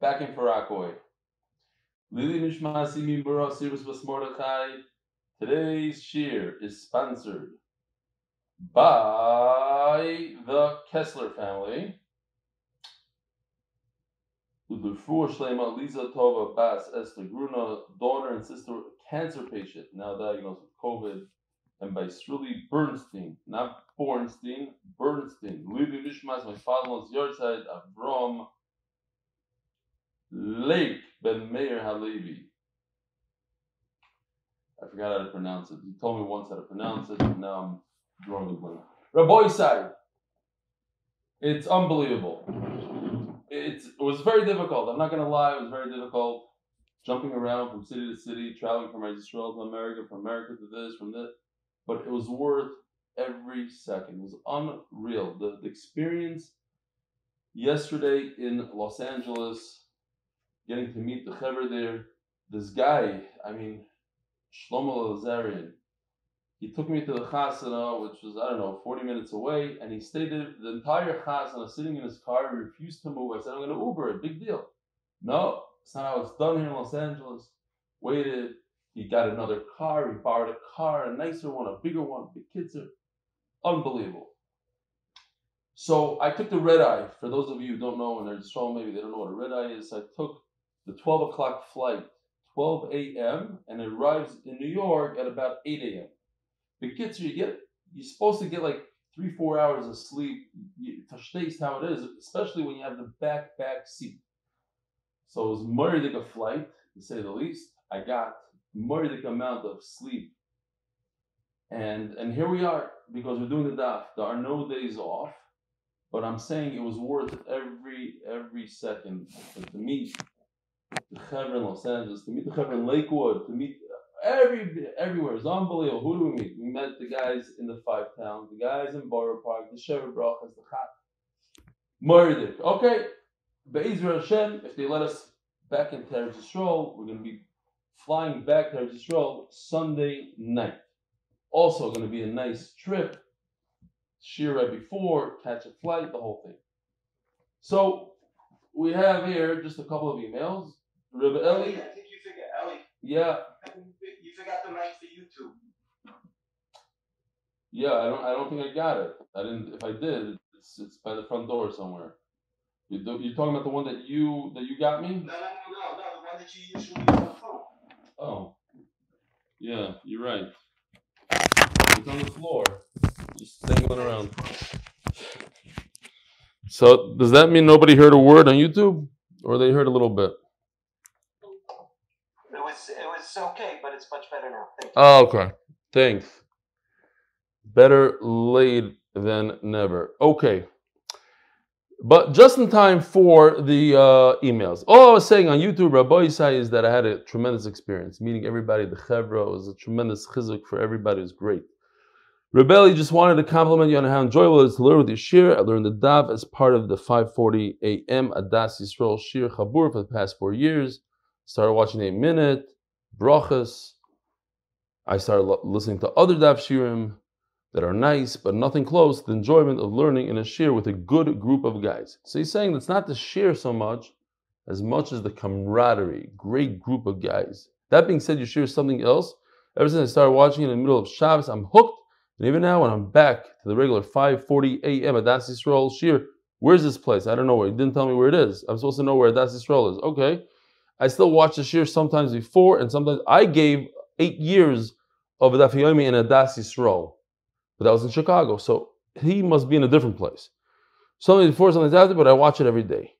Back in Farakoi. Lili Nishmasi Mibura Sirus Bas Mordechai. Today's shir is sponsored by the Kessler family. Lisa Tova Bas Esther Gruna, daughter and sister, cancer patient, now diagnosed with COVID, and by Sruli Bernstein, not Bornstein, Bernstein. Lili Nishmas, my father-in-law's yahrzeit, Avram Lake Ben Meir Halevi. I forgot how to pronounce it. He told me once how to pronounce it, and now I'm drawing a blank. Rabbi side. It's unbelievable. It's, it was very difficult. I'm not going to lie, it was very difficult. Jumping around from city to city, traveling from Israel to America, from America to this, from this. But it was worth every second. It was unreal. The, the experience yesterday in Los Angeles, getting to meet the Hever there, this guy, I mean, Shlomo Lazarian, he took me to the chasana, which was, I don't know, 40 minutes away, and he stayed there the entire chasana sitting in his car. Refused to move. I said, I'm going to Uber it. Big deal. No, it's not how it's done here in Los Angeles. Waited. He got another car. He borrowed a car, a nicer one, a bigger one. The kids are unbelievable. So I took the red eye. For those of you who don't know, and they're strong, maybe they don't know what a red eye is. I took the 12 o'clock flight, 12 a.m., and it arrives in New York at about 8 a.m. The kids, you get you're supposed to get like three, four hours of sleep. Taste how it is, especially when you have the back back seat. So it was a flight, to say the least. I got murdered amount of sleep. And and here we are, because we're doing the daf. There are no days off. But I'm saying it was worth every every second to meet the Chevron in Los Angeles, to meet the Chevron in Lakewood, to meet every everywhere. It's unbelievable. Who do we meet? We met the guys in the five towns, the guys in Borough Park, the Sheva Brachas, the Chat. Murdered. Okay. Be'ezra Hashem, if they let us back in Eretz Yisrael, we're going to be flying back to Eretz Yisrael Sunday night. Also going to be a nice trip. Shir right before, catch a flight, the whole thing. So we have here just a couple of emails. Rabbi Eli. I think you Ellie. Yeah, You forgot the mic for YouTube. Yeah, I don't. I don't think I got it. I didn't. If I did, it's it's by the front door somewhere. You you're talking about the one that you that you got me? No, no, no, no, no, the one that you usually use on the phone. Oh, yeah, you're right. It's on the floor, just dangling around. So does that mean nobody heard a word on YouTube, or they heard a little bit? It was it was okay, but it's much better now. Thank you. Oh, okay. Thanks. Better late than never. Okay. But just in time for the uh, emails. All I was saying on YouTube, Rabbi Isai, is that I had a tremendous experience meeting everybody. The Chevra was a tremendous chizuk for everybody. It was great. Rabbi Eli just wanted to compliment you on how enjoyable it is to learn with your shir. I learned the Daf as part of the 5:40 a.m. Adas Yisrael Shir Chabur for the past four years. Started watching a minute, brachas. I started listening to other Daf Shirim that are nice, but nothing close to the enjoyment of learning in a shir with a good group of guys. So he's saying it's not the shir so much, as much as the camaraderie, great group of guys. That being said, your shir is something else. Ever since I started watching it in the middle of Shabbos, I'm hooked. And even now, when I'm back to the regular 5:40 a.m. at Das Yisrael shir, where's this place? I don't know where. He didn't tell me where it is. I'm supposed to know where Das Yisrael is. Okay. I still watch the shir sometimes before, and sometimes I gave eight years of Daf Yomi in Adas Yisrael but that was in Chicago. So he must be in a different place. Something before, something after, but I watch it every day.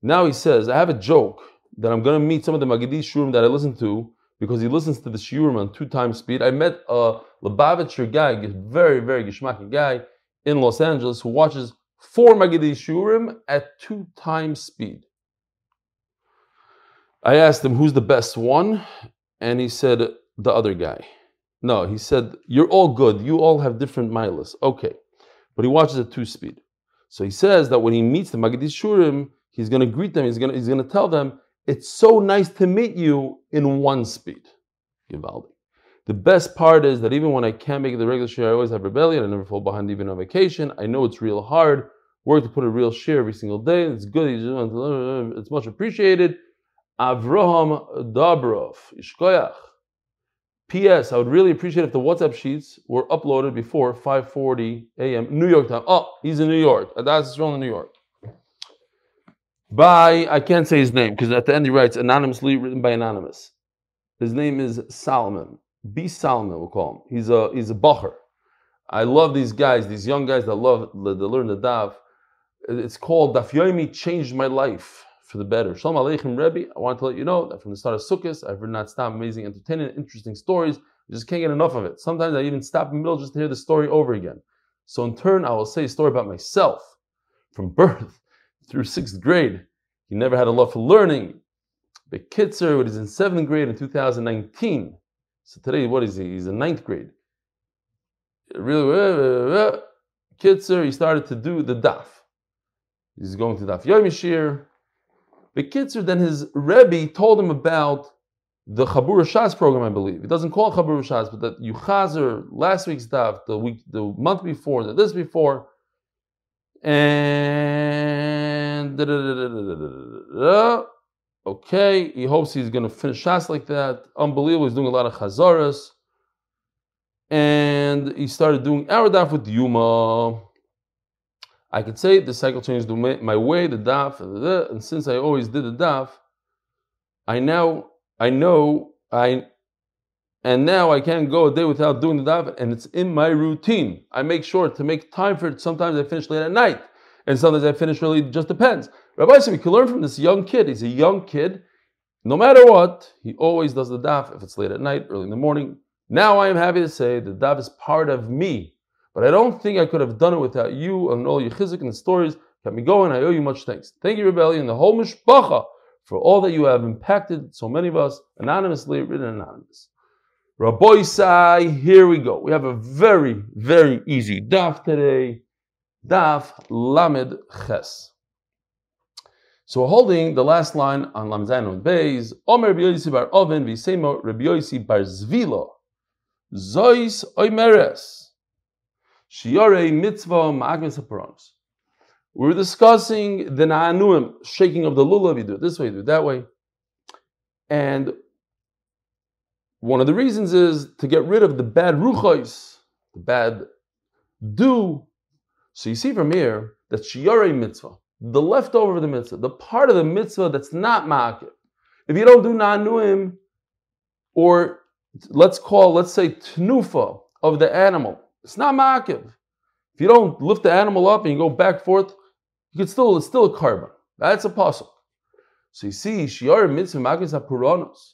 Now he says, I have a joke that I'm going to meet some of the Magidi Shurim that I listen to because he listens to the Shurim on two times speed. I met a Lubavitcher guy, very, very Gishmaki guy in Los Angeles who watches four Magidi Shurim at two times speed. I asked him, who's the best one? And he said, the other guy. No, he said, You're all good. You all have different milas. Okay. But he watches at two speed. So he says that when he meets the Magadi Shurim, he's going to greet them. He's going to, he's going to tell them, It's so nice to meet you in one speed. Givaldi. The best part is that even when I can't make the regular shiur, I always have rebellion. I never fall behind even on vacation. I know it's real hard, work to put a real shiur every single day. It's good. It's much appreciated. Avraham Dabrov, Ishkoyach. P.S. I would really appreciate if the WhatsApp sheets were uploaded before 5:40 a.m. New York time. Oh, he's in New York. That's wrong in New York. By I can't say his name because at the end he writes anonymously, written by anonymous. His name is Solomon. B. Solomon, we'll call him. He's a he's a bacher. I love these guys, these young guys that love that learn the daf. It's called Daf Yomi changed my life for the better. Shalom Aleichem Rebbe. I want to let you know that from the start of Sukkot, I've heard not stop amazing, entertaining, interesting stories. I just can't get enough of it. Sometimes I even stop in the middle just to hear the story over again. So in turn, I will say a story about myself from birth through sixth grade. He never had a love for learning. But Kitzer, is in seventh grade in 2019. So today, what is he? He's in ninth grade. Really, uh, uh, Kitzer, he started to do the daf. He's going to daf Yomishir. But Kitzer, then his Rebbe told him about the Chabur Shas program, I believe. He doesn't call it Chabur Shas, but that Yuchazer, last week's daf, the week, the month before, the this before, and okay, he hopes he's going to finish Shas like that. Unbelievable. He's doing a lot of Chazaras. And he started doing Aradaf with Yuma. I could say the cycle changed my way, the daf, and since I always did the daf, I now I know I and now I can't go a day without doing the daf, and it's in my routine. I make sure to make time for it. Sometimes I finish late at night, and sometimes I finish early. It just depends. Rabbi said we can learn from this young kid. He's a young kid. No matter what, he always does the daf. If it's late at night, early in the morning. Now I am happy to say the daf is part of me. But I don't think I could have done it without you and all your chizuk and the stories. Kept me going. I owe you much thanks. Thank you, Rebellion, the whole mishpacha, for all that you have impacted so many of us, anonymously, written anonymous. Rabbi Sai, here we go. We have a very, very easy daf today. Daf Lamed Ches. So we're holding the last line on Lamzan and Beis. Omer Rabbi bar Oven v'Semo Rabbi bar Zvilo. Zois Oimeres. Shiore Mitzvah Ma'agnes HaParanos. We're discussing the Na'anuim, shaking of the lulav. You dew it this way, you do it that way. And one of the reasons is to get rid of the bad ruchos, the bad do. So you see from here that shiyare mitzvah, the leftover of the mitzvah, the part of the mitzvah that's not ma'akiv. If you don't do na'anuim, or let's call, let's say tnufa of the animal, it's not ma'akiv. If you don't lift the animal up and you go back forth, you can still, it's still a korban. That's a puzzle. So you see, shiyare mitzvah ma'akiv apuranos.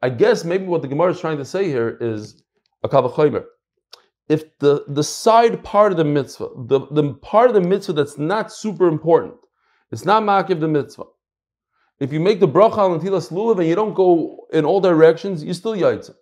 I guess maybe what the Gemara is trying to say here is a kavachomer. If the, the side part of the mitzvah, the, the part of the mitzvah that's not super important, it's not makiv the mitzvah. If you make the bracha on tilas lulav and you don't go in all directions, you still yaitza.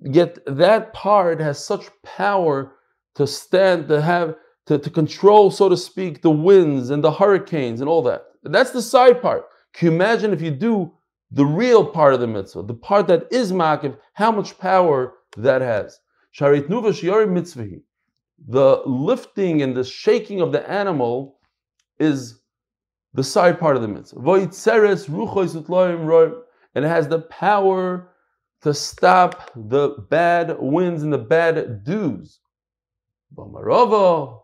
Yet that part has such power to stand, to have, to, to control, so to speak, the winds and the hurricanes and all that. That's the side part. Can you imagine if you do the real part of the mitzvah, the part that is makiv, how much power that has. The lifting and the shaking of the animal is the side part of the mitzvah. And it has the power to stop the bad winds and the bad dews. The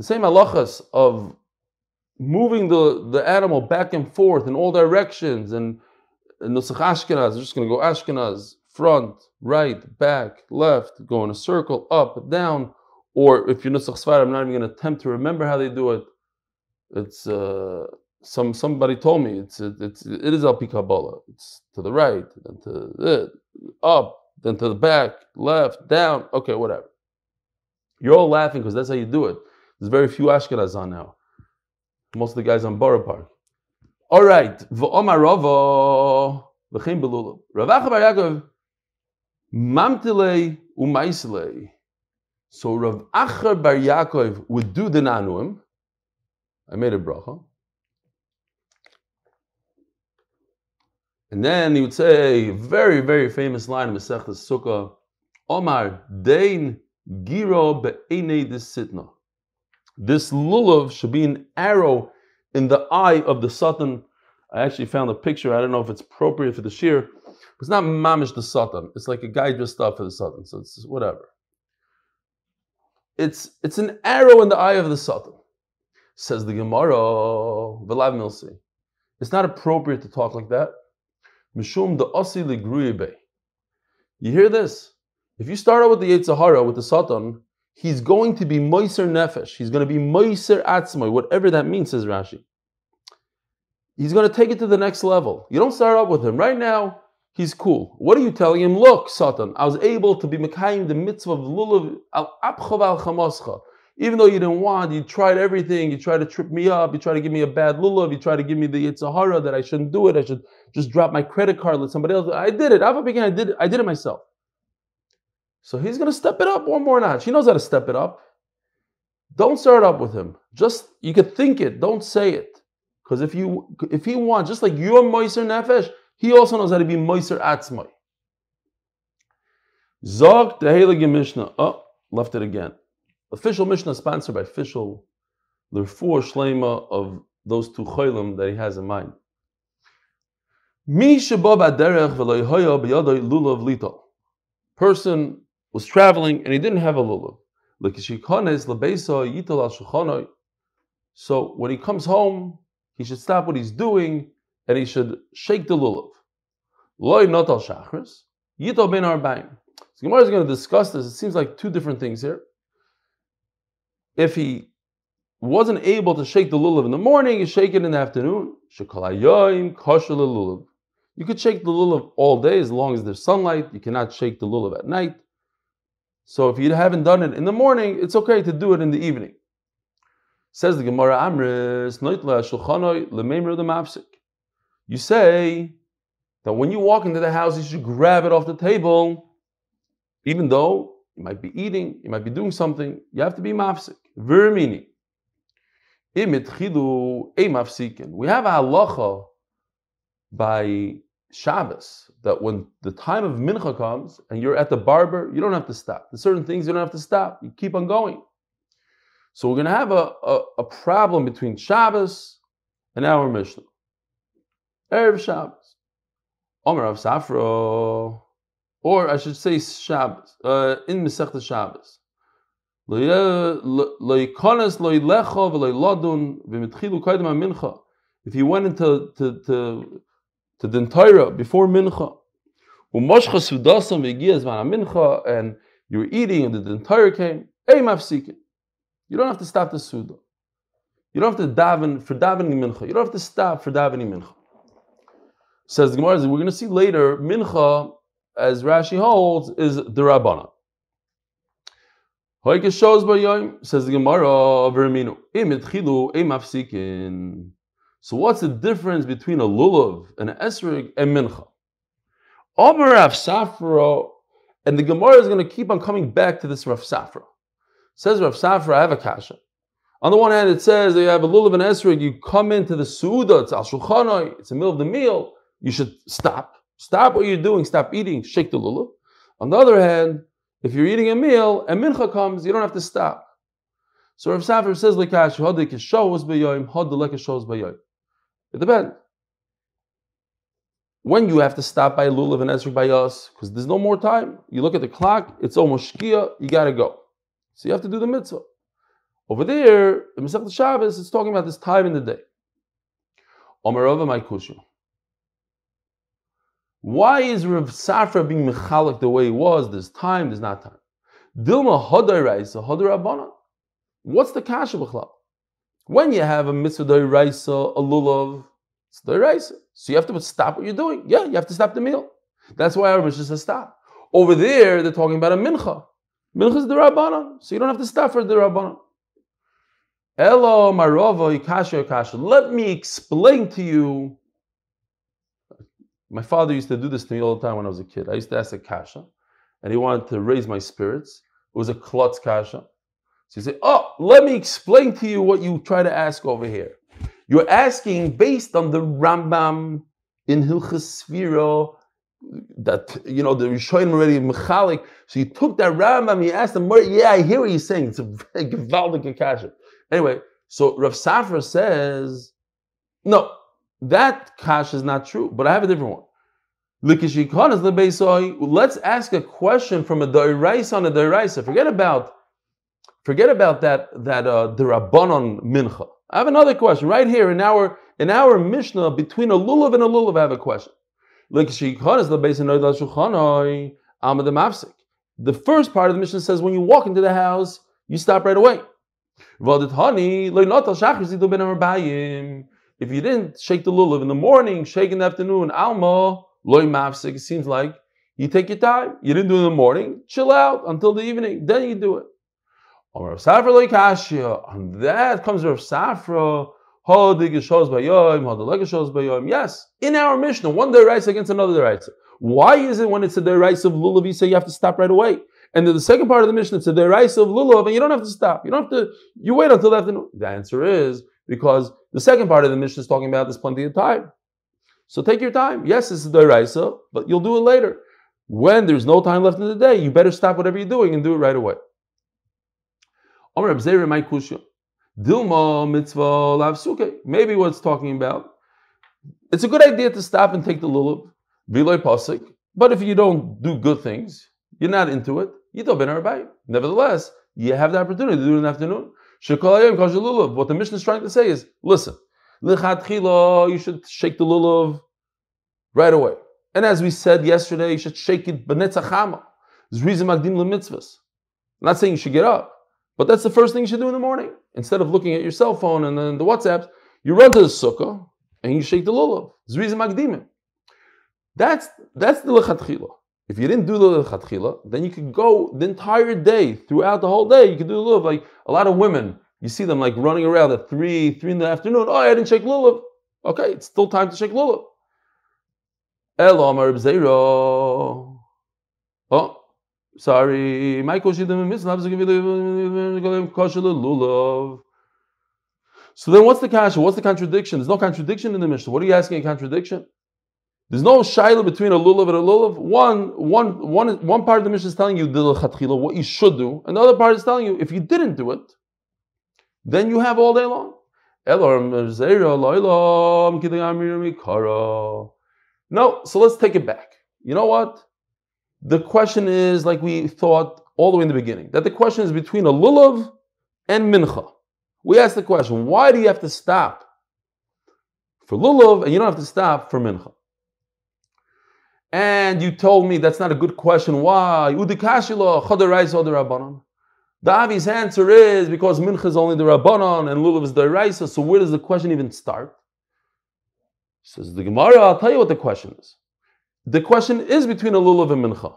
same halachas of moving the, the animal back and forth in all directions and Nusach Ashkenaz, they're just going to go Ashkenaz, front, right, back, left, go in a circle, up, down. Or if you're Nusach Sfar, I'm not even going to attempt to remember how they do it. It's uh, some somebody told me it's it's it is Al Kabbalah. It's to the right, then to it, up, then to the back, left, down. Okay, whatever. You're all laughing because that's how you do it. There's very few Ashkenaz on now. Most of the guys on Borough Park. All right. V'omar Rava v'chim. Rav Yaakov mamtilei umaislei. So Rav Acha Bar Yaakov would do the nanuim. I made a bracha. And then he would say a very, very famous line in Masechtas Sukkah, Omar, Dein Giro be'ene sitna. This lulav should be an arrow in the eye of the satan. I actually found a picture. I don't know if it's appropriate for the shiur. It's not mamish the satan. It's like a guy dressed up for the satan. So it's whatever. It's it's an arrow in the eye of the satan. Says the Gemara, Velav Milsi. It's not appropriate to talk like that. Mishum the osi You hear this? If you start out with the Yetzer Hara, with the Satan, he's going to be Moiser Nefesh. He's going to be Moiser Atzmai, whatever that means, says Rashi. He's going to take it to the next level. You don't start out with him. Right now, he's cool. What are you telling him? Look, Satan, I was able to be Mekayim the mitzvah of Lulav al Abchav al Chamascha. Even though you didn't want, you tried everything. You tried to trip me up. You tried to give me a bad lulav. You tried to give me the Yetzer Hara that I shouldn't do it. I should just drop my credit card, let somebody else. I did it. I did it. I did it myself. So he's going to step it up one more notch. He knows how to step it up. Don't start up with him. Just you could think it. Don't say it. Because if you if he wants, just like you're Moiser Nefesh, he also knows how to be Moiser Atzmai. Zog the Mishnah. Oh, left it again. Official Mishnah sponsored by official Lerfur Shlema of those two cholim that he has in mind. Mi lulav Person was traveling and he didn't have a lulav. So when he comes home, he should stop what he's doing and he should shake the lulav. Loy notal shachris, yitol ben arbaim. So Gemara is going to discuss this. It seems like two different things here if he wasn't able to shake the lulav in the morning, you shake it in the afternoon. You could shake the lulav all day as long as there's sunlight. You cannot shake the lulav at night. So if you haven't done it in the morning, it's okay to do it in the evening. Says the Gemara Amris, You say that when you walk into the house, you should grab it off the table, even though you might be eating, you might be doing something, you have to be mafsik. Vermini. We have a halacha by Shabbos that when the time of mincha comes and you're at the barber, you don't have to stop. There's certain things you don't have to stop. You keep on going. So we're going to have a, a, a problem between Shabbos and our Mishnah. Erev Shabbos. Omer of Safra. Or I should say Shabbos. Uh, in Masechta Shabbos. If he went into to, to, to the before mincha, and you were eating and the Dintira came, you don't have to stop the Suda. You don't have to daven for davening mincha. You don't have to stop for davening mincha. Says the Gemara, we're going to see later, mincha, as Rashi holds, is the Rabbana. Says the Gemara, So what's the difference between a lulav, and an esrog, and mincha? Omer Rav Safra, and the Gemara is going to keep on coming back to this Rav Safra. Says Rav Safra, I have a kasha. On the one hand, it says that you have a lulav and esrig, you come into the suda, it's al it's the middle of the meal, you should stop. Stop what you're doing, stop eating, shake the lulav. On the other hand, if you're eating a meal and mincha comes, you don't have to stop. So Rav Safra says, "Likash hadik shows b'yoyim, had shows b'yoyim." It depends. When you have to stop by lulav and esrog by us, because there's no more time. You look at the clock; it's almost shkia. You got to go. So you have to do the mitzvah. Over there, the Masechet Shabbos, it's talking about this time in the day. Omerova my kushu. Why is Rav Safra being mechalik the way he was? There's time, there's not time. Dilma hodai raisa, hodai What's the kasha b'chlal? When you have a mitzvah raisa, a lulav, it's. So you have to stop what you're doing. Yeah, you have to stop the meal. That's why our Mishnah says stop. Over there, they're talking about a mincha. Mincha is the rabbanon, so you don't have to stop for the rabbanon. Elo marova ikasha kasha. Let me explain to you my father used to do this to me all the time when I was a kid. I used to ask a kasha, and he wanted to raise my spirits. It was a klutz kasha. So he said, Oh, let me explain to you what you try to ask over here. You're asking based on the Rambam in Hilchas Sfira, that you know the Rishonim already mechalik. So you took that Rambam, you asked him, yeah, I hear what you're saying. It's a very kasha. Anyway, so Rav Safra says, no, that kasha is not true, but I have a different one. Let's ask a question from a Dairaisa on a Dairaisa. Forget about, forget about that that uh, Rabbanon mincha. I have another question right here in our in our Mishnah between a lulav and a lulav. I have a question. The first part of the Mishnah says when you walk into the house, you stop right away. If you didn't shake the lulav in the morning, shake in the afternoon, alma loy mafsik. It seems like you take your time. You didn't do it in the morning. Chill out until the evening. Then you do it. On that comes Rav Safra. Yes, in our Mishnah, one day writes against another writes. Why is it when it's a derais of lulav, you say you have to stop right away? And then the second part of the Mishnah, it's a derais of lulav, and you don't have to stop. You don't have to, you wait until the afternoon. The answer is because the second part of the mission is talking about there's plenty of time. So take your time. Yes, it's a deraisa, but you'll do it later. When there's no time left in the day, you better stop whatever you're doing and do it right away. Maybe what it's talking about. It's a good idea to stop and take the lulav, viloy pasik. But if you don't do good things, you're not into it. You don't ben Nevertheless, you have the opportunity to do it in the afternoon. What the mission is trying to say is, listen, you should shake the lulav right away. And as we said yesterday, you should shake it benetzachama. There's reason magdim mitzvahs. I'm not saying you should get up, but that's the first thing you should do in the morning. Instead of looking at your cell phone and then the WhatsApps, you run to the sukkah and you shake the lulav. Zriza magdimim. That's that's the lechatchila. If you didn't do the lechatchila, then you could go the entire day, throughout the whole day, you could do lulav. Like a lot of women, you see them like running around at three, three in the afternoon. Oh, I didn't shake lulav. Okay, it's still time to shake lulav. Elam Zero. Oh, Sorry, Michael So then what's the kasha? What's the contradiction? There's no contradiction in the Mishnah. What are you asking a contradiction? There's no shaila between a lulav and a lulav. One, one, one, one part of the mission is telling you what you should do, and the other part is telling you if you didn't do it, then you have all day long. No, so let's take it back. You know what? the question is like we thought all the way in the beginning that the question is between a lulav and mincha. We asked the question, why do you have to stop for lulav and you don't have to stop for mincha? And you told me that's not a good question. Why? The obvious answer is because mincha is only the rabbanon and lulav is the raisa. So where does the question even start? Says the Gemara. I'll tell you what the question is. The question is between a lulav and mincha.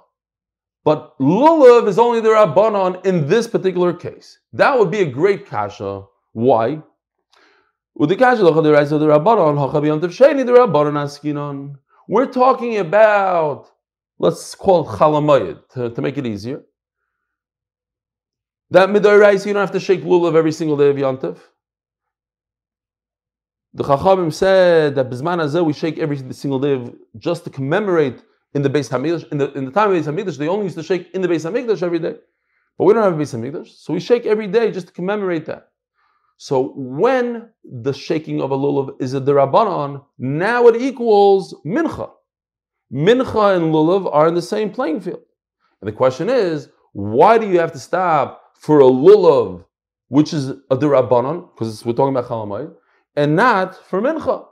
But lulav is only the rabbanon in this particular case. That would be a great kasha. Why? We're talking about, let's call it chalamayid to, to make it easier. That midayrais, you don't have to shake lulav every single day of Yantiv. The Chachamim said that Bisman Azeh we shake every single day of, just to commemorate in the Beis Hamikdash. In the, in the time of Beis Hamikdash, they only used to shake in the Beis Hamikdash every day. But we don't have a Beis Hamikdash, so we shake every day just to commemorate that. So when the shaking of a lulav is a derabanan, now it equals mincha. Mincha and lulav are in the same playing field. And the question is, why do you have to stop for a lulav, which is a derabanan, because we're talking about chalamai, and not for mincha.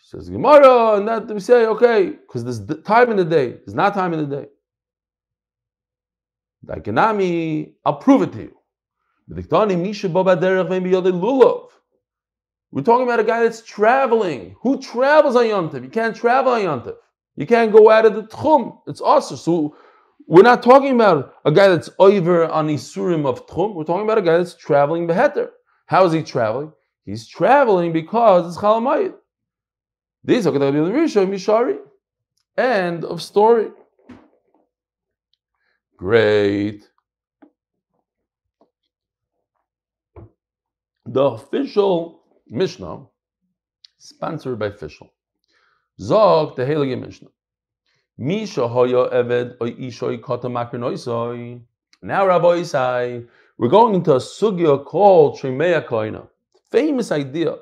Says Gemara, and that we say, okay, because there's time in the day. There's not time in the day. Daikanami, I'll prove it to you. We're talking about a guy that's traveling. Who travels on Yontif? You can't travel on Yontif. You can't go out of the Tchum. It's awesome. So we're not talking about a guy that's over on Isurim of Tchum. We're talking about a guy that's traveling Beheter. How is he traveling? He's traveling because it's Chalamayit. These are going to be the Rishon Mishari. End of story. Great. The official Mishnah, sponsored by official. Zog the Heilige Mishnah. Misha hoya eved oy ishoy kata makrinoisoi. Now, Rabbi Isai, we're going into a sugya called Shemea Koina. Famous idea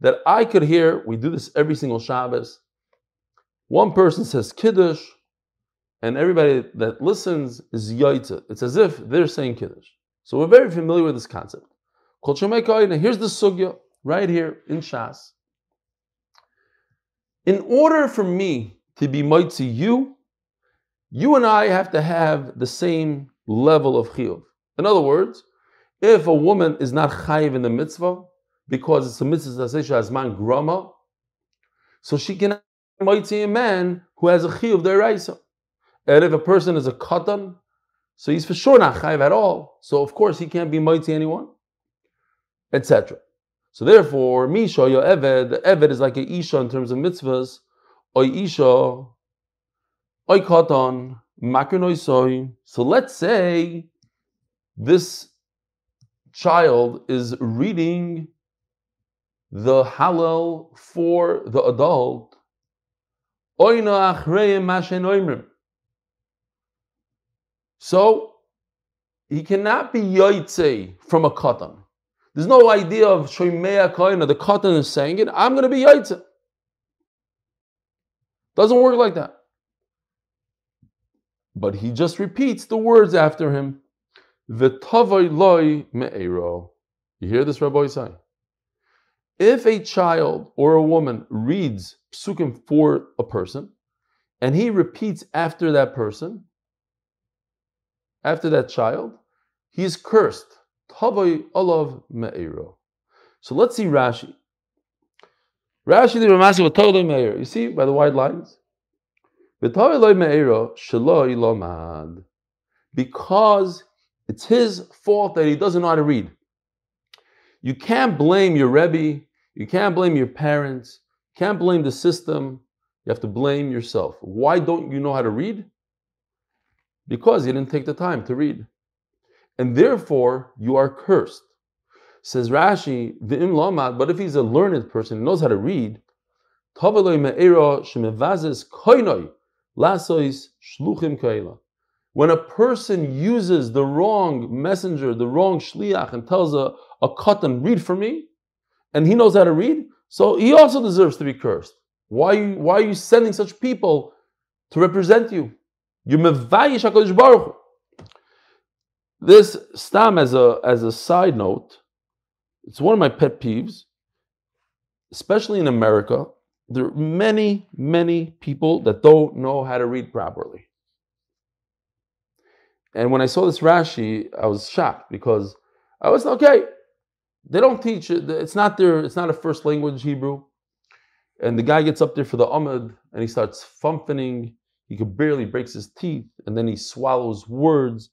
that I could hear. We do this every single Shabbos. One person says Kiddush, and everybody that listens is Yaitza. It's as if they're saying Kiddush. So we're very familiar with this concept. Koina. Here's the sugya right here in Shas. In order for me to be mighty you, you and I have to have the same level of chiyuv. In other words, if a woman is not chayiv in the mitzvah because it's a mitzvah that man grama, so she can be mighty a man who has a chiyuv deraisa. And if a person is a katan, so he's for sure not chayiv at all. So of course he can't be mighty anyone, etc. So therefore, misha your eved, the eved is like a isha in terms of mitzvahs, oy isha, oy katan, makinoi soy. So let's say this child is reading the Hallel for the adult. So he cannot be yoitze from a katan. There's no idea of shoymea koina. The katan is saying it. I'm going to be yoitze. Doesn't work like that. But he just repeats the words after him. V'tavai loy me'ero. You hear this, Rabbi say? If a child or a woman reads psukim for a person, and he repeats after that person, after that child, he is cursed. Tavai alav me'ero. So let's see Rashi. Rashi the Ramasi with totally me'er. You see by the white lines? Because it's his fault that he doesn't know how to read. You can't blame your Rebbe, you can't blame your parents, you can't blame the system, you have to blame yourself. Why don't you know how to read? Because you didn't take the time to read. And therefore, you are cursed. Says Rashi, V'im lamad, but if he's a learned person, he knows how to read. When a person uses the wrong messenger, the wrong shliach, and tells a, a katan, read for me, and he knows how to read, so he also deserves to be cursed. Why, why are you sending such people to represent you? You mevayish HaKadosh Baruch This stam as a, as a side note, it's one of my pet peeves, especially in America, there are many, many people that don't know how to read properly. And when I saw this Rashi, I was shocked because I was okay. They don't teach it. It's not their. It's not a first language Hebrew. And the guy gets up there for the amud and he starts fumbling. He could barely breaks his teeth, and then he swallows words,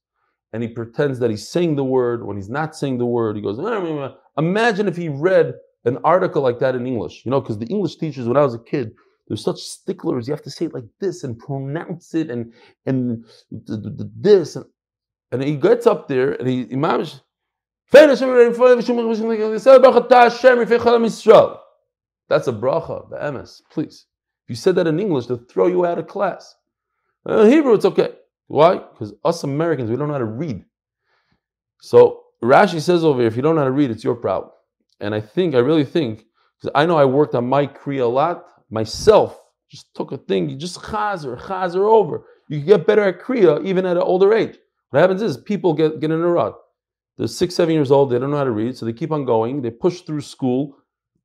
and he pretends that he's saying the word when he's not saying the word. He goes, ah, mm, mm. imagine if he read an article like that in English, you know, because the English teachers, when I was a kid, they're such sticklers. You have to say it like this and pronounce it and and this and and he gets up there and he Imam that's a bracha, the MS, please. If you said that in English, they'll throw you out of class. In Hebrew, it's okay. Why? Because us Americans, we don't know how to read. So Rashi says over here, if you don't know how to read, it's your problem. And I think, I really think, because I know I worked on my Kriya a lot myself, just took a thing, you just chazer, chazer over. You can get better at Kriya even at an older age. What happens is people get, get in a rut. They're six, seven years old, they don't know how to read, so they keep on going, they push through school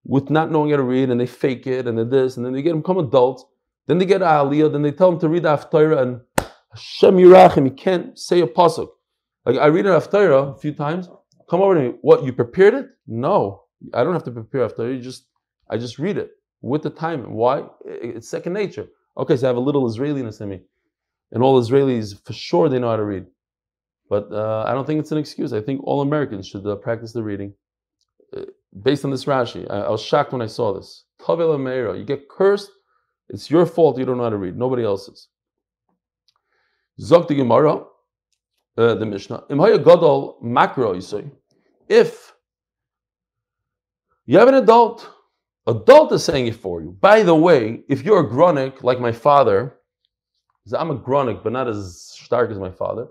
with not knowing how to read, and they fake it, and then this, and then they get them become adults, then they get aliyah, then they tell them to read the Haftarah, and Hashem Yirachim, you can't say a pasuk. Like I read an Haftarah a few times, come over to me, what, you prepared it? No. I don't have to prepare after you just I just read it with the time. Why? It's second nature. Okay, so I have a little Israeliness in me, and all Israelis for sure they know how to read, but uh, I don't think it's an excuse. I think all Americans should uh, practice the reading. Uh, based on this Rashi, I, I, was shocked when I saw this. Tavel you get cursed. It's your fault. You don't know how to read. Nobody else's. Zok the Gemara, uh, the Mishnah. Imhaya you say. If you have an adult Adult is saying it for you. By the way, if you're a grunic like my father, I'm a grunic, but not as stark as my father.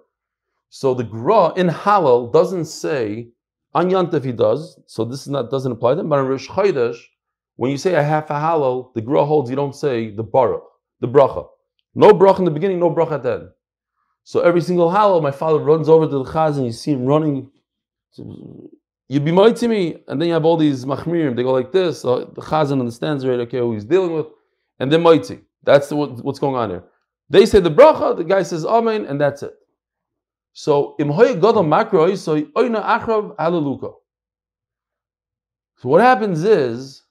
So the gra in Hallel doesn't say on Yantif he does. So this is not doesn't apply to them. But on Rosh Chodesh, when you say a half a Hallel, the gra holds you don't say the baruch, the bracha. No bracha in the beginning, no bracha at the end. So every single Hallel, my father runs over to the chaz and you see him running. You be mighty to me, and then you have all these machmirim. They go like this. So the chazan understands right, okay, who he's dealing with, and then mighty. That's the, what, what's going on here. They say the bracha, the guy says amen, and that's it. So. So what happens is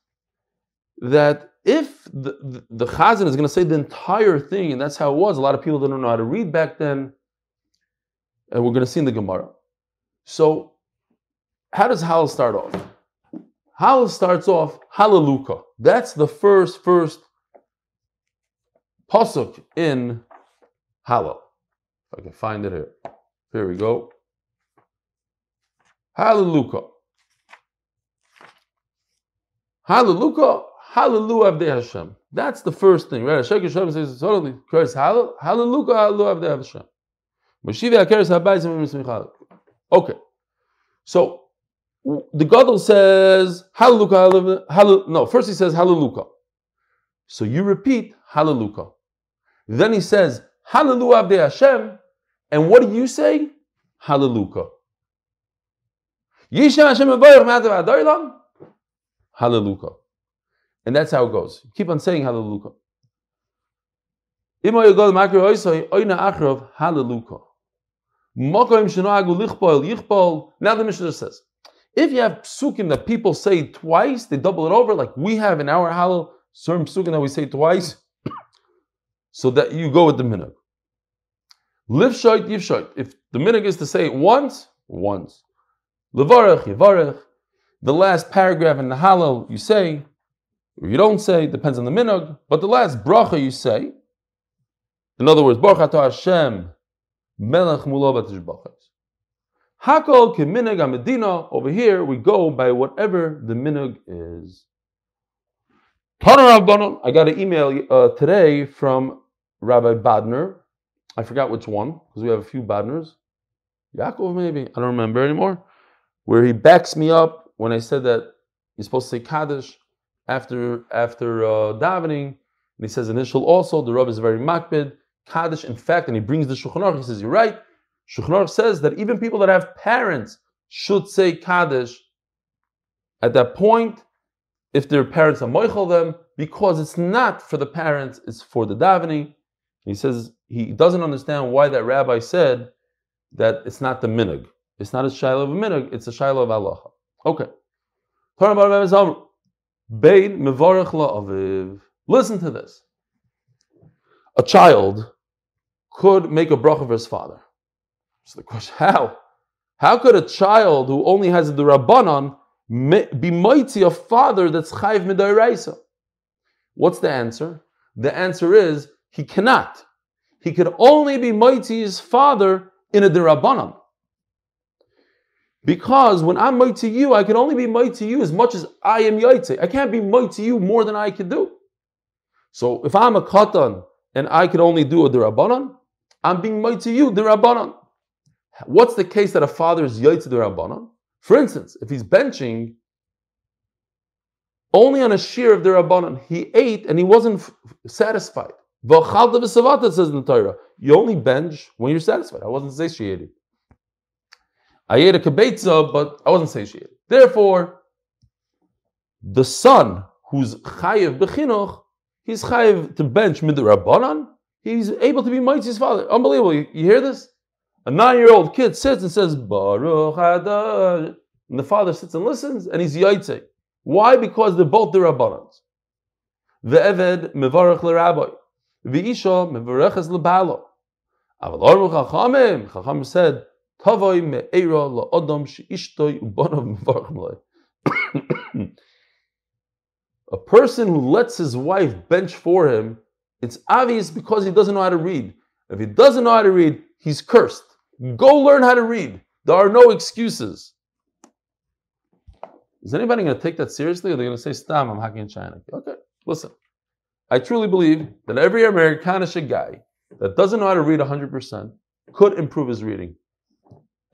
that if the, the, the chazan is going to say the entire thing, and that's how it was, a lot of people didn't know how to read back then, and we're going to see in the Gemara. So how does Hallel start off? Hallel starts off Hallelujah. That's the first first pasuk in Hallel. If I can find it here. Here we go. Hallelujah. Hallelujah. Hallelujah Avdei Hashem. That's the first thing, right? Hashem says totally Christ. Hallelujah. Hallelujah Avdei Hashem. Mashiva Akeres Habayis Okay. So the Gadol says Hallelujah. Hallelujah. No, first he says Hallelujah. So you repeat Hallelujah. Then he says Hallelujah Avdei Hashem. And what do you say? Hallelujah. Yishem Hashem Hallelujah. And that's how it goes. You Keep on saying Hallelujah. Now the Mishnah says, if you have psukim that people say twice, they double it over, like we have in our Hallel, certain psukim that we say twice, so that you go with the minhag. If the minhag is to say it once, once. The last paragraph in the Hallel you say, or you don't say, depends on the minhag, but the last bracha you say, in other words, Baruch Atah Hashem, Melech Mulo Batishbachas. Hakol Keminag Medina. Over here, we go by whatever the minhag is. I got an email uh, today from Rabbi Badner. I forgot which one because we have a few Badners. Yaakov, maybe I don't remember anymore. Where he backs me up when I said that you're supposed to say Kaddish after after uh, davening, and he says initial also. The Rav is very makbid. Kaddish, in fact, and he brings the Shulchan Aruch. He says, "You're right." Shulchan Aruch says that even people that have parents should say Kaddish at that point if their parents are moichel them, because it's not for the parents, it's for the davening. He says he doesn't understand why that rabbi said that it's not the minhag. It's not a shiloh of a minhag, it's a shiloh of Allah. Okay. Listen to this. A child could make a bracha for his father. So the question, how? How could a child who only has the Rabbanon be mighty a father that's chayv midairaisa? What's the answer? The answer is he cannot. He could only be mighty his father in a derabanan. Because when I'm mighty to you, I can only be mighty to you as much as I am yaitse. I can't be mighty to you more than I can do. So if I'm a katan and I can only do a derabanan, I'm being mighty to you derabanan. What's the case that a father is yaitse derabanan? For instance, if he's benching only on a shiur of the Rabbanon, he ate and he wasn't f- satisfied. It says in the Torah, you only bench when you're satisfied. I wasn't satiated. I ate a kibetza, but I wasn't satiated. Therefore, the son who's chayiv bechinuch, he's chayiv to bench mid rabbanon. He's able to be mighty's father. Unbelievable. You, you hear this? A nine-year-old kid sits and says Baruch Adar, and the father sits and listens, and he's yaitze. Why? Because they're both the rabbanans. The eved mevarach l'rabbi, the isha mevareches l'balo. Aval chachamim, chacham said, A person who lets his wife bench for him, it's obvious because he doesn't know how to read. If he doesn't know how to read, he's cursed. Go learn how to read. There are no excuses. Is anybody going to take that seriously, or they're going to say, "Stam, I'm hacking China"? Okay, listen. I truly believe that every Amerikanische guy that doesn't know how to read 100% could improve his reading.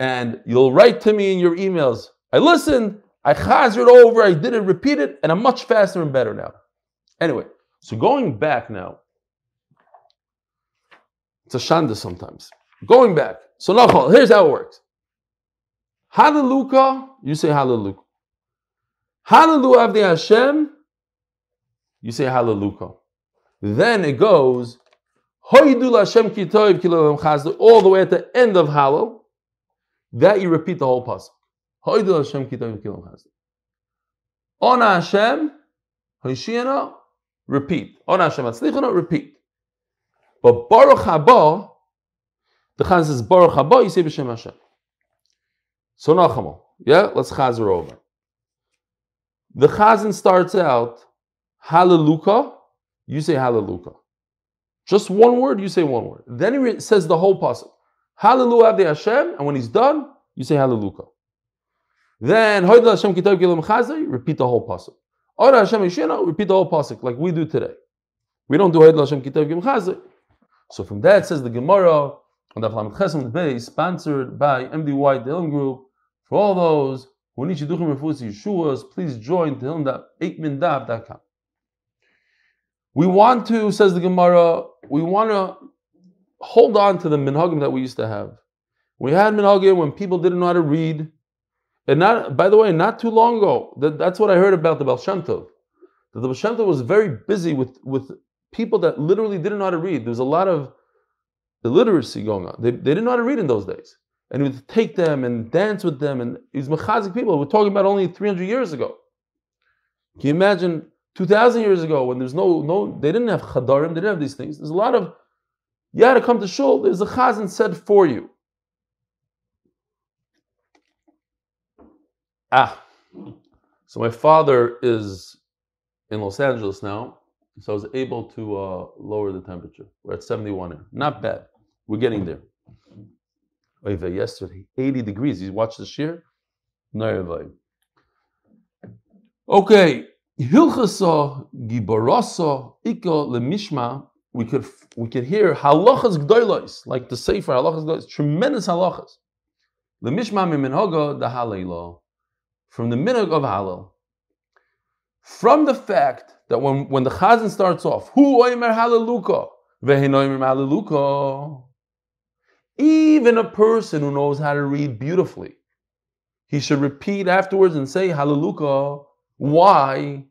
And you'll write to me in your emails. I listened, I chazered over, I did it, repeat it, and I'm much faster and better now. Anyway, so going back now, it's a shanda sometimes. Going back. So now, here's how it works. Hallelujah, you say hallelujah. Hallelujah of the Hashem, you say hallelujah. Then it goes, all the way at the end of Hallel. That you repeat the whole pasuk. Hoidul Hashem Hoshiyana, repeat. On Hashem atzlichana, repeat. But Baruch Haba, the Chazan says Baruch Haba, you say B'Shem Hashem. So Nachamo, yeah, let's chazer over. The Chazan starts out Hallelujah, you say Hallelujah. Just one word, you say one word. Then he says the whole pasuk. Hallelujah Avdei Hashem, and when he's done, you say Hallelujah. Then Hoyd Hashem Kitab Gilam Chazai, repeat the whole pasuk. Ora Hashem Yishena, repeat the whole pasuk like we do today. We don't do Hoyd Hashem Kitab Gilam Chazai. So from that says the Gemara on the Flamet Chesam Base, sponsored by MDY Tehillim Group. For all those who need Shidduchim Refus Yeshua's, please join Tehillim.8mindav.com. We want to, says the Gemara, we want to hold on to the minhagim that we used to have. We had minhagim when people didn't know how to read. And not, by the way, not too long ago, that, that's what I heard about the Baal the Baal was very busy with, with people that literally didn't know how to read. There was a lot of illiteracy going on. They, they didn't know how to read in those days. And he would take them and dance with them. And these mechazik people, we're talking about only 300 years ago. Can you imagine 2,000 years ago when there's no, no, they didn't have chadarim, they didn't have these things. There's a lot of, you had to come to shul, there's a chazan said for you. Ah, so my father is in Los Angeles now, so I was able to uh, lower the temperature. We're at 71 here. Not bad. We're getting there. Yesterday, 80 degrees. You watch the shear? No, Okay, Hilchasa Gibarasa Ika Lemishma. We could we could hear halachas gdoilos, like the Sefer halachas gdoilos, tremendous halachas. Lemishma miminhoga the halayla, from the minhag of halal. From the fact that when, when the chazan starts off, who oimer halaluka, vehinoimer halaluka, even a person who knows how to read beautifully, he should repeat afterwards and say halaluka. Why?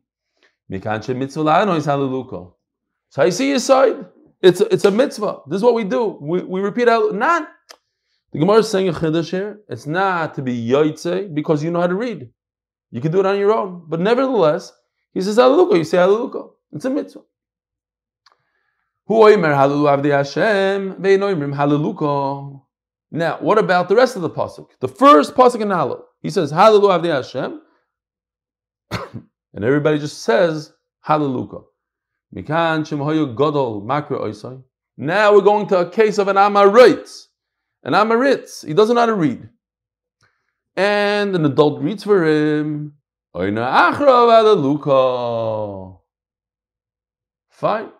So I see your side. It's a, it's a mitzvah. This is what we do. We, we repeat out. Not the Gemara is saying a chiddush here. It's not to be yoytze because you know how to read. You can do it on your own. But nevertheless, he says hallelujah. You say hallelujah. It's a mitzvah. Hu oimer Hashem ve'inoimrim. Now, what about the rest of the pasuk? The first pasuk in Hallel. He says avdei Hashem. And everybody just says Hallelujah. Now we're going to a case of an Amaritz. An Amaritz. He doesn't know how to read. And an adult reads for him. Fine.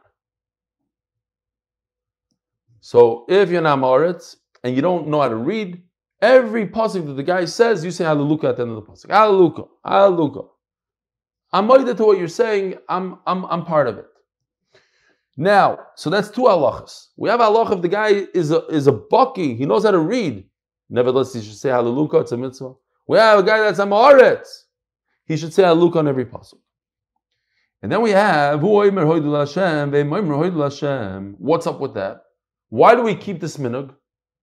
So if you're an Amaritz and you don't know how to read, every pasuk that the guy says, you say Hallelujah at the end of the pasuk. Hallelujah. Hallelujah. I'm to what you're saying. I'm, I'm, I'm part of it. Now, so that's two halachas. We have halach if the guy is a, is a bucky, he knows how to read. Nevertheless, he should say hallelujah, it's a mitzvah. We have a guy that's a ma'aretz. He should say hallelujah on every pasuk. And then we have what's up with that? Why do we keep this minug?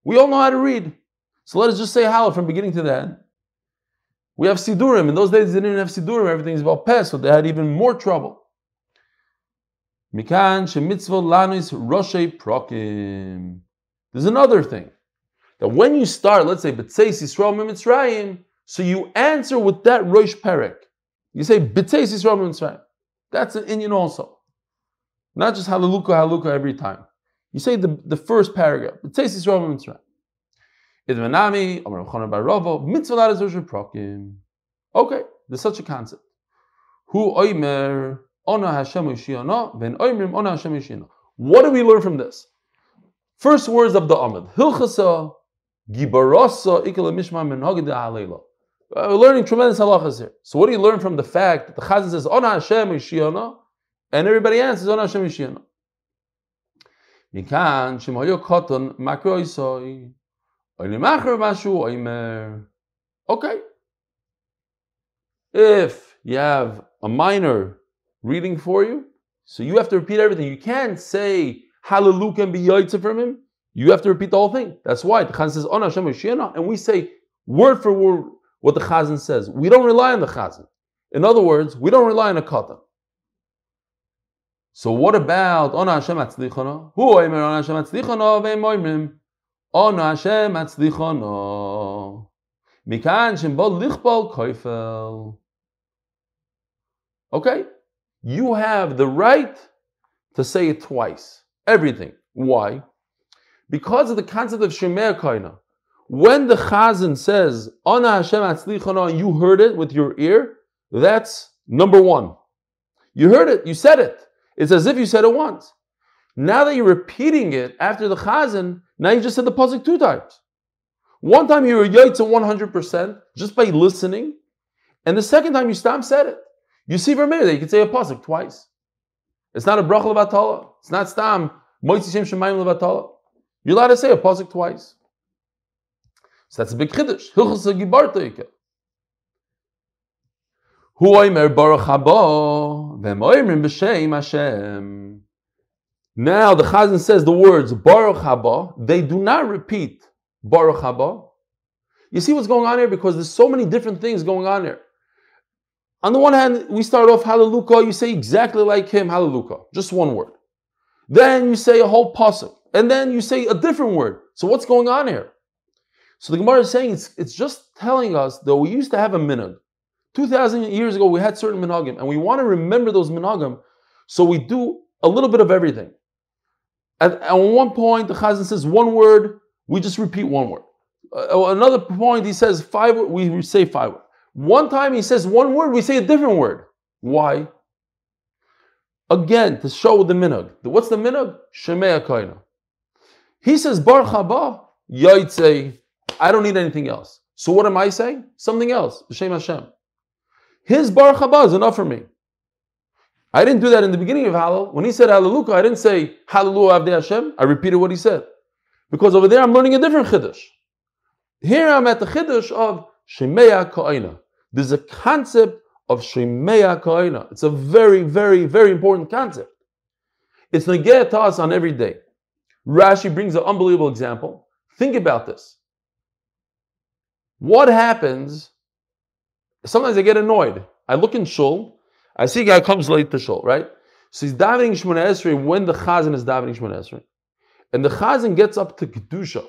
We all know how to read. So let us just say halal from beginning to the end. We have Sidurim. In those days, they didn't have Sidurim. Everything is about Pes, so they had even more trouble. Mikan shemitzvah lanis roshe prokim. There's another thing. That when you start, let's say, B'tzeis Yisrael Mitzrayim, so you answer with that Rosh Perek. You say, B'tzeis Yisrael Mitzrayim. That's an Indian also. Not just Hallelujah, Hallelujah every time. You say the, the first paragraph, B'tzeis Yisrael Mitzrayim. Okay. There's such a concept. Hu oimer ona Hashem Yishiana, ben oimrim ona Hashem Yishiana. What do we learn from this? First words of the Amid. Hilchasa gibarasa ikala mishma min hagid alayla. Uh, We're learning tremendous halachas here. So what do you learn from the fact that the Chazan says ona Hashem Yishiana, and everybody answers ona Hashem Yishiana? מכאן שאם היה קוטן מקרו איסוי, או למאחר משהו אומר, okay. If you have a minor reading for you, so you have to repeat everything. You can't say hallelujah and be yaitza from him. You have to repeat the whole thing. That's why the Chazan says, On Hashem Yishiana, and we say word for word what the Chazan says. We don't rely on the Chazan. In other words, we don't rely on a katan. So what about Ona Hashem Atzlichana? Who oimer Ona Hashem Atzlichana ve'em oimrim Ona Hashem Atzlichana Mikan Shembol Lichbal Koifel Okay, you have the right to say it twice. Everything. Why? Because of the concept of Shemei Koina. When the Chazan says Ona Hashem you heard it with your ear, that's number one. You heard it, you said it. It's as if you said it once. Now that you're repeating it after the chazan, now you just said the pasuk two times. One time you were yaitza 100% just by listening, and the second time you stam said it. You see from that you can say a pasuk twice. It's not a bracha levatala. It's not stam moitzi shem shemayim levatala. You're allowed to say a pasuk twice. So that's a big chiddush. Hilchas gibarta Hu oimer baruch haba v'moimrim b'shem Hashem. Now the Chazan says the words baruch haba. They do not repeat baruch haba. You see what's going on here because there's so many different things going on here. On the one hand, we start off hallelujah. You say exactly like him hallelujah, just one word. Then you say a whole pasuk, and then you say a different word. So what's going on here? So the Gemara is saying it's, it's just telling us that we used to have a minhag. 2,000 years ago, we had certain minhagim, and we want to remember those minhagim, so we do a little bit of everything. At, at one point, the Chazan says one word, we just repeat one word. Uh, another point, he says five, we say five words. One time he says one word, we say a different word. Why? Again, to show the minhag. What's the minhag? Shemei Kaina. He says Bar Chaba, Yaitse, I don't need anything else. So what am I saying? Something else. B'Shem Hashem. His Bar Chaba is enough for me. I didn't do that in the beginning of Hallel. When he said Hallelujah, I didn't say Hallelujah Avdei Hashem. I repeated what he said. Because over there I'm learning a different Chiddush. Here I'm at the Chiddush of Shemeya Ka'ina. There's a concept of Shemeya Ka'ina. It's a very, very, very important concept. It's Negeh to us on every day. Rashi brings an unbelievable example. Think about this. What happens? Sometimes I get annoyed. I look in Shul, I see a guy comes late to Shul, right? So he's davening Shemona Esrei when the Chazan is davening Shemona Esrei. And the Chazan gets up to Kedusha.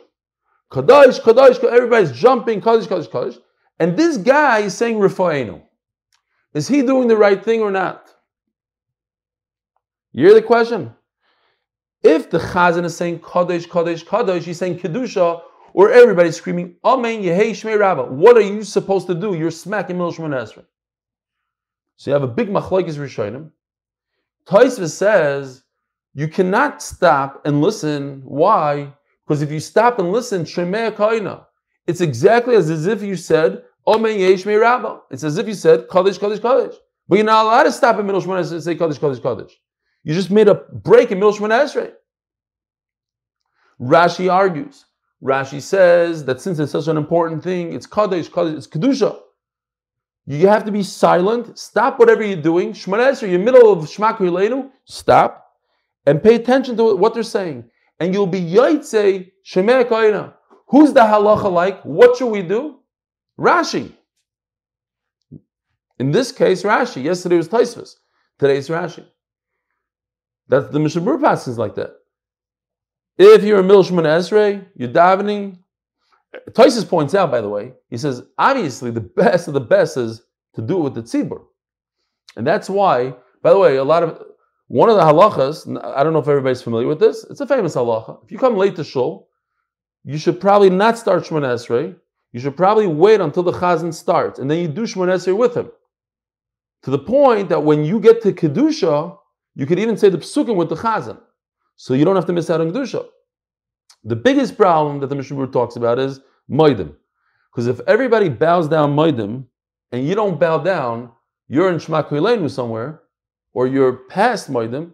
Kadosh, Kadosh, everybody's jumping, Kadosh, Kadosh, Kadosh. And this guy is saying Rifa'enu. Is he doing the right thing or not? You hear the question? If the Chazan is saying Kadosh, Kadosh, Kadosh, he's saying Kedusha, or everybody's screaming, Amen, Yehei Shmei Rabbah. What are you supposed to do? You're smacking Mil Esrei. So you have a big machlokes rishonim. Taisva says you cannot stop and listen. Why? Because if you stop and listen, Shemei Kaina, it's exactly as if you said, It's as if you said, Kaddish, Kaddish, Kaddish. But you're not allowed to stop in Middle Shemon Esrei and say Kaddish, Kaddish, Kaddish. You just made a break in Middle Shemon Esrei. Rashi argues. Rashi says that since it's such an important thing, it's Kaddish, Kaddish, it's Kedusha. You have to be silent. Stop whatever you're doing. Shemona Esrei, you're middle of Shmak Yilenu. Stop and pay attention to what they're saying, and you'll be Yaitse Shemei Kaina. Who's the halacha like? What should we do? Rashi. In this case, Rashi. Yesterday was Taisvus. Today is Rashi. That's the Mishabur passes like that. If you're a Milshman Esrei, you're davening. Toisus points out, by the way, he says, obviously the best of the best is to do it with the tzibur. And that's why, by the way, a lot of, one of the halachas, I don't know if everybody's familiar with this, it's a famous halacha. If you come late to shul, you should probably not start Shemon Esrei. You should probably wait until the chazan starts, and then you do Shemon Esrei with him. To the point that when you get to Kedusha, you could even say the psukim with the chazan. So you don't have to miss out on Kedusha. The biggest problem that the Mishnah talks about is Moedim. Because if everybody bows down Moedim and you don't bow down, you're in Shema Kuilenu somewhere, or you're past Moedim,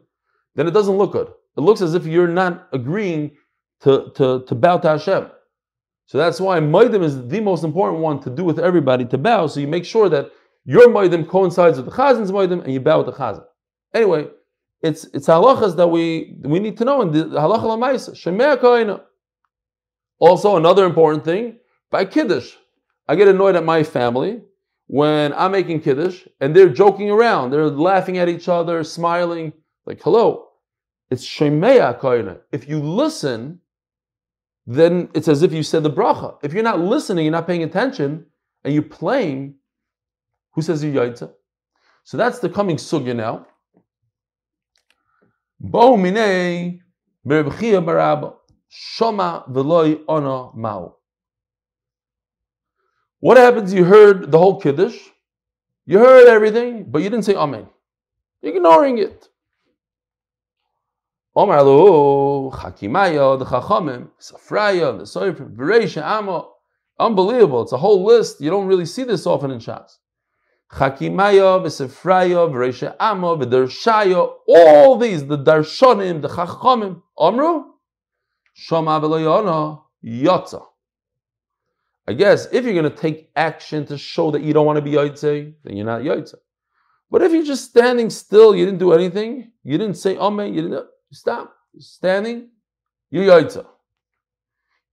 then it doesn't look good. It looks as if you're not agreeing to, to, to bow to Hashem. So that's why Moedim is the most important one to do with everybody to bow. So you make sure that your Moedim coincides with the Chazan's Moedim and you bow with the Chazan. Anyway, it's it's halachas that we we need to know in the halacha lamaisa shemei. Also, another important thing by kiddush, I get annoyed at my family when I'm making kiddush and they're joking around, they're laughing at each other, smiling, like hello. It's shemei koina. If you listen, then it's as if you said the bracha. If you're not listening, you're not paying attention, and you're playing, who says you're yaitza? So that's the coming sugya now. Shoma ona. What happens? You heard the whole kiddush, you heard everything, but you didn't say amen. You're ignoring it. Omar lo chakimaya the chachamim safraya the sofer bereisha amo. Unbelievable! It's a whole list. You don't really see this often in Shas. Chakimaya, Vesefraya, Veresha Amo, Vedershaya, all these, the Darshanim, the Chachamim, Amru, Shama Veloyana, Yatza. I guess if you're going to take action to show that you don't want to be Yaitse, then you're not Yaitse. But if you're just standing still, you didn't do anything, you didn't say Amen, you didn't stop, standing, you're.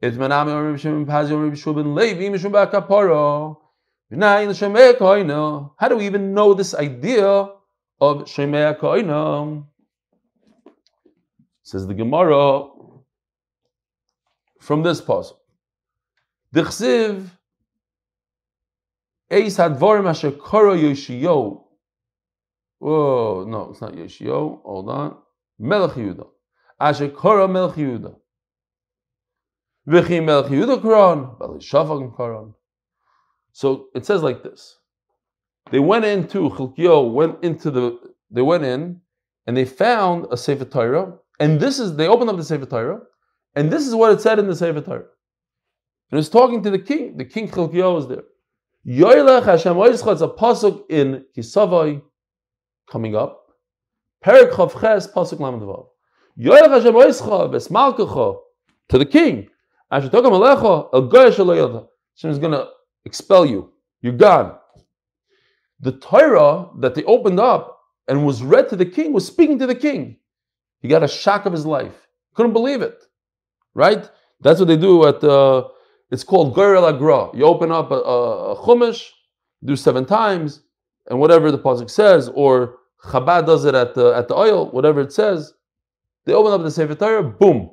It's Manami or Ribshim Pazi or Ribshubin Levi Mishum. How do we even know this idea of Shemei Koina? Says the Gemara from this pasuk. Dichsiv Eis Hadvarim Asher Koro Yoshio. Oh, no, it's not Yoshio. Hold on. Melech Yehuda. Asher Koro Melech Yehuda. V'chi Melech Yehuda Koron. Bali Shafak Koron. So it says like this. They went into Chilkio, went into the they went in and they found a Sefer Torah, and this is they opened up the Sefer Torah, and this is what it said in the Sefer Torah. And it's talking to the king. The king Chilkio was there. Yoilech Hashem Oischot, a pasuk in Kisavai coming up. Perik Chavches pasuk Lamadvav. Yoilech Hashem to the king. Ashetokam Alecho El Goyesh Hashem is going to expel you. You're gone. The Torah that they opened up and was read to the king was speaking to the king. He got a shock of his life. Couldn't believe it. Right? That's what they do at uh, it's called Gorel HaGra. You open up a, a, a chumash, do seven times, and whatever the pasuk says, or Chabad does it at the at the oil, whatever it says, they open up the Sefer Torah, boom,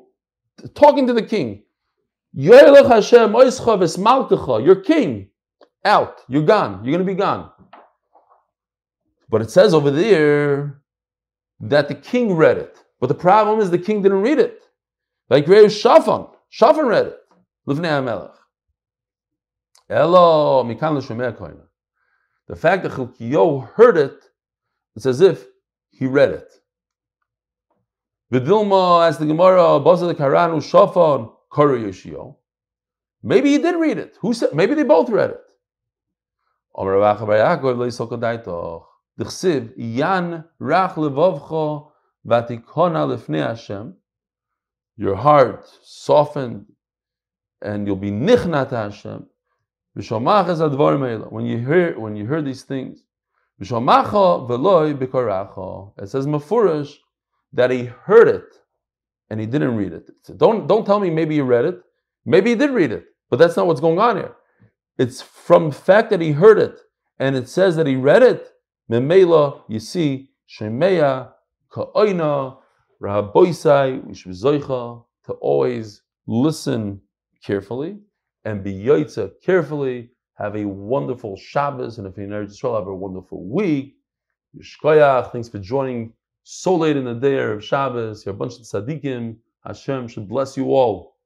talking to the king. You're king. Out. You're gone. You're going to be gone. But it says over there that the king read it. But the problem is the king didn't read it. Like Rei Shafan. Shafan read it. The fact that Chilkiyo heard it, it's as if he read it. Vidilma, as the Gemara, Baza the Karanu Shafan, Kara Yoshio. Maybe he did read it. Who said? Maybe they both read it. Your heart softened, and you'll be nichna to Hashem. When you hear when you hear these things, it says mafurish that he heard it and he didn't read it. So don't, don't tell me maybe he read it. Maybe he did read it, but that's not what's going on here. It's from the fact that he heard it and it says that he read it. Memela, you see, Shemeya, Ka'oina, Rahaboisai, should to always listen carefully and be Yaitza carefully. Have a wonderful Shabbos, and if you're in Eretz Yisrael, have a wonderful week. Yishkoyach, thanks for joining so late in the day of Shabbos. You're a bunch of tzaddikim. Hashem should bless you all.